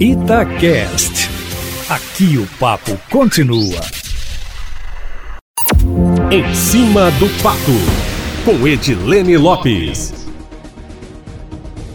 Itacast. Aqui o papo continua. Em cima do papo, com Edilene Lopes.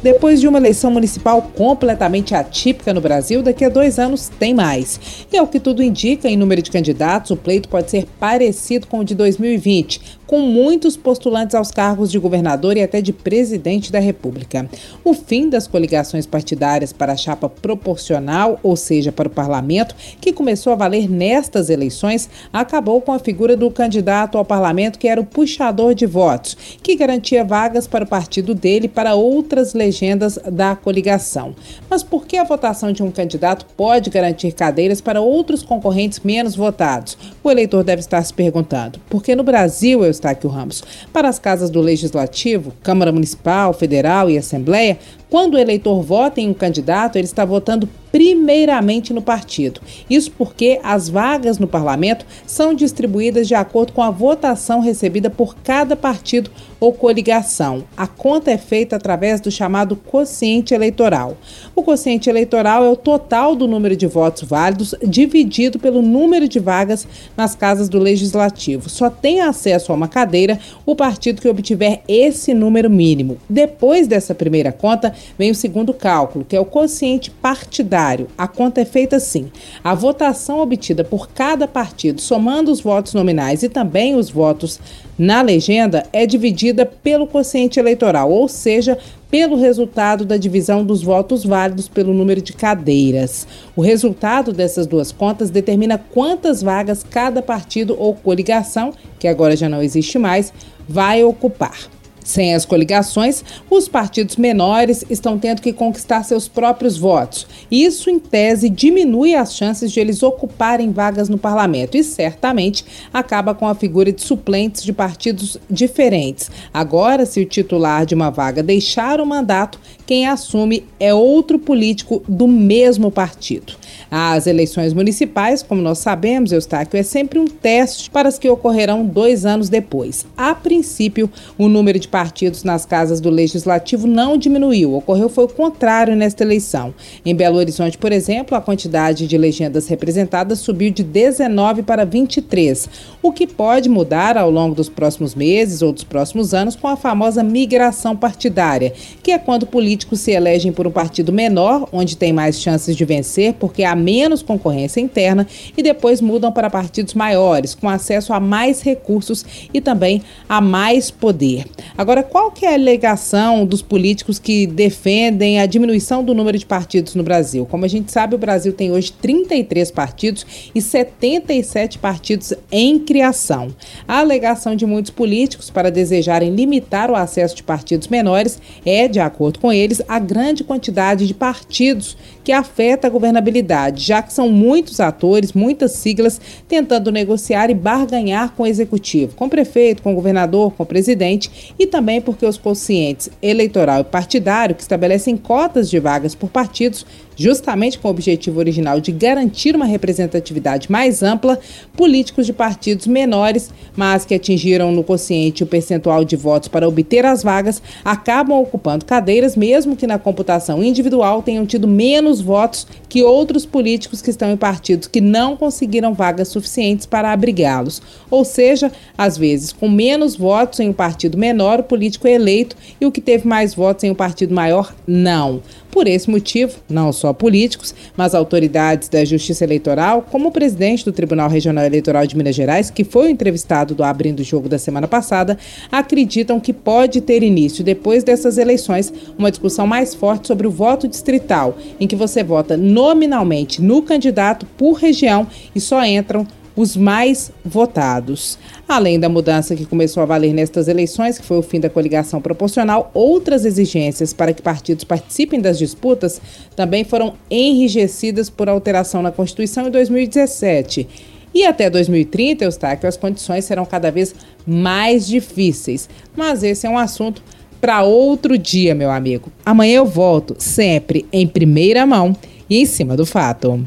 Depois de uma eleição municipal completamente atípica no Brasil, daqui a dois anos tem mais. E ao que tudo indica, em número de candidatos, o pleito pode ser parecido com o de 2020, com muitos postulantes aos cargos de governador e até de presidente da República. O fim das coligações partidárias para a chapa proporcional, ou seja, para o parlamento, que começou a valer nestas eleições, acabou com a figura do candidato ao parlamento que era o puxador de votos, que garantia vagas para o partido dele para outras legendas da coligação. Mas por que a votação de um candidato pode garantir cadeiras para outros concorrentes menos votados? O eleitor deve estar se perguntando. Porque no Brasil, Eustáquio Ramos, para as casas do Legislativo, Câmara Municipal, Federal e Assembleia, quando o eleitor vota em um candidato, ele está votando primeiramente no partido. Isso porque as vagas no parlamento são distribuídas de acordo com a votação recebida por cada partido ou coligação. A conta é feita através do chamado quociente eleitoral. O quociente eleitoral é o total do número de votos válidos dividido pelo número de vagas nas casas do legislativo. Só tem acesso a uma cadeira o partido que obtiver esse número mínimo. Depois dessa primeira conta, vem o segundo cálculo, que é o quociente partidário. A conta é feita assim: a votação obtida por cada partido, somando os votos nominais e também os votos na legenda, é dividida pelo quociente eleitoral, ou seja, pelo resultado da divisão dos votos válidos pelo número de cadeiras. O resultado dessas duas contas determina quantas vagas cada partido ou coligação, que agora já não existe mais, vai ocupar. Sem as coligações, os partidos menores estão tendo que conquistar seus próprios votos. Isso, em tese, diminui as chances de eles ocuparem vagas no parlamento e certamente acaba com a figura de suplentes de partidos diferentes. Agora, se o titular de uma vaga deixar o mandato, quem assume é outro político do mesmo partido. As eleições municipais, como nós sabemos, Eustáquio, é sempre um teste para as que ocorrerão dois anos depois. A princípio, o número de partidos nas casas do Legislativo não diminuiu. Ocorreu foi o contrário nesta eleição. Em Belo Horizonte, por exemplo, a quantidade de legendas representadas subiu de 19 para 23, o que pode mudar ao longo dos próximos meses ou dos próximos anos com a famosa migração partidária, que é quando políticos se elegem por um partido menor, onde tem mais chances de vencer, porque há menos concorrência interna, e depois mudam para partidos maiores, com acesso a mais recursos e também a mais poder. Agora, qual que é a alegação dos políticos que defendem a diminuição do número de partidos no Brasil? Como a gente sabe, o Brasil tem hoje 33 partidos e 77 partidos em criação. A alegação de muitos políticos para desejarem limitar o acesso de partidos menores é, de acordo com eles, a grande quantidade de partidos que afeta a governabilidade, já que são muitos atores, muitas siglas tentando negociar e barganhar com o executivo, com o prefeito, com o governador, com o presidente e também porque os conscientes eleitoral e partidário, que estabelecem cotas de vagas por partidos, justamente com o objetivo original de garantir uma representatividade mais ampla, políticos de partidos menores, mas que atingiram no quociente o percentual de votos para obter as vagas, acabam ocupando cadeiras, mesmo que na computação individual tenham tido menos votos que outros políticos que estão em partidos que não conseguiram vagas suficientes para abrigá-los. Ou seja, às vezes, com menos votos em um partido menor, o político é eleito e o que teve mais votos em um partido maior, não. Por esse motivo, não só políticos, mas autoridades da Justiça Eleitoral, como o presidente do Tribunal Regional Eleitoral de Minas Gerais, que foi entrevistado do Abrindo o Jogo da semana passada, acreditam que pode ter início, depois dessas eleições, uma discussão mais forte sobre o voto distrital, em que você vota nominalmente no candidato por região e só entram os mais votados. Além da mudança que começou a valer nestas eleições, que foi o fim da coligação proporcional, outras exigências para que partidos participem das disputas também foram enrijecidas por alteração na Constituição em 2017. E até 2030, Eustáquio, as condições serão cada vez mais difíceis. Mas esse é um assunto para outro dia, meu amigo. Amanhã eu volto, sempre em primeira mão e em cima do fato.